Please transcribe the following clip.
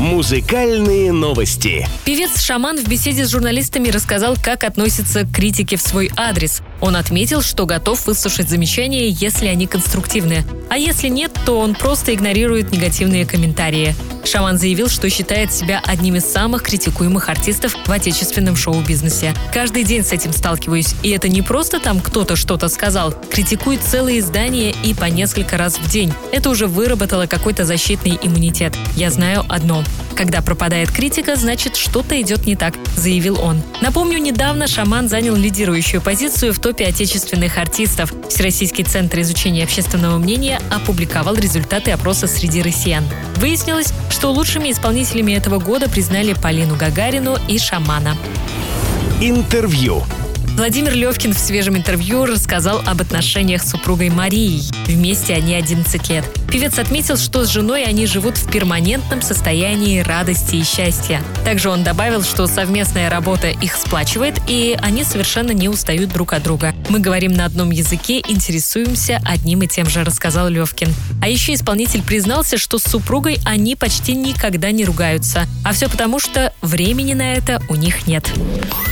Музыкальные новости. Певец Шаман в беседе с журналистами рассказал, как относится к критике в свой адрес. Он отметил, что готов выслушать замечания, если они конструктивны. А если нет, то он просто игнорирует негативные комментарии. Шаман заявил, что считает себя одним из самых критикуемых артистов в отечественном шоу-бизнесе. Каждый день с этим сталкиваюсь. И это не просто там кто-то что-то сказал. Критикует целые издания и по несколько раз в день. Это уже выработало какой-то защитный иммунитет. Я знаю одно. Когда пропадает критика, значит что-то идет не так, заявил он. Напомню, недавно Шаман занял лидирующую позицию в топе отечественных артистов. Всероссийский центр изучения общественного мнения опубликовал результаты опроса среди россиян. Выяснилось, что лучшими исполнителями этого года признали Полину Гагарину и Шамана. Интервью. Владимир Левкин в свежем интервью рассказал об отношениях с супругой Марией. Вместе они 11 лет. Певец отметил, что с женой они живут в перманентном состоянии радости и счастья. Также он добавил, что совместная работа их сплачивает, и они совершенно не устают друг от друга. Мы говорим на одном языке, интересуемся одним и тем же, рассказал Левкин. А еще исполнитель признался, что с супругой они почти никогда не ругаются. А все потому, что времени на это у них нет.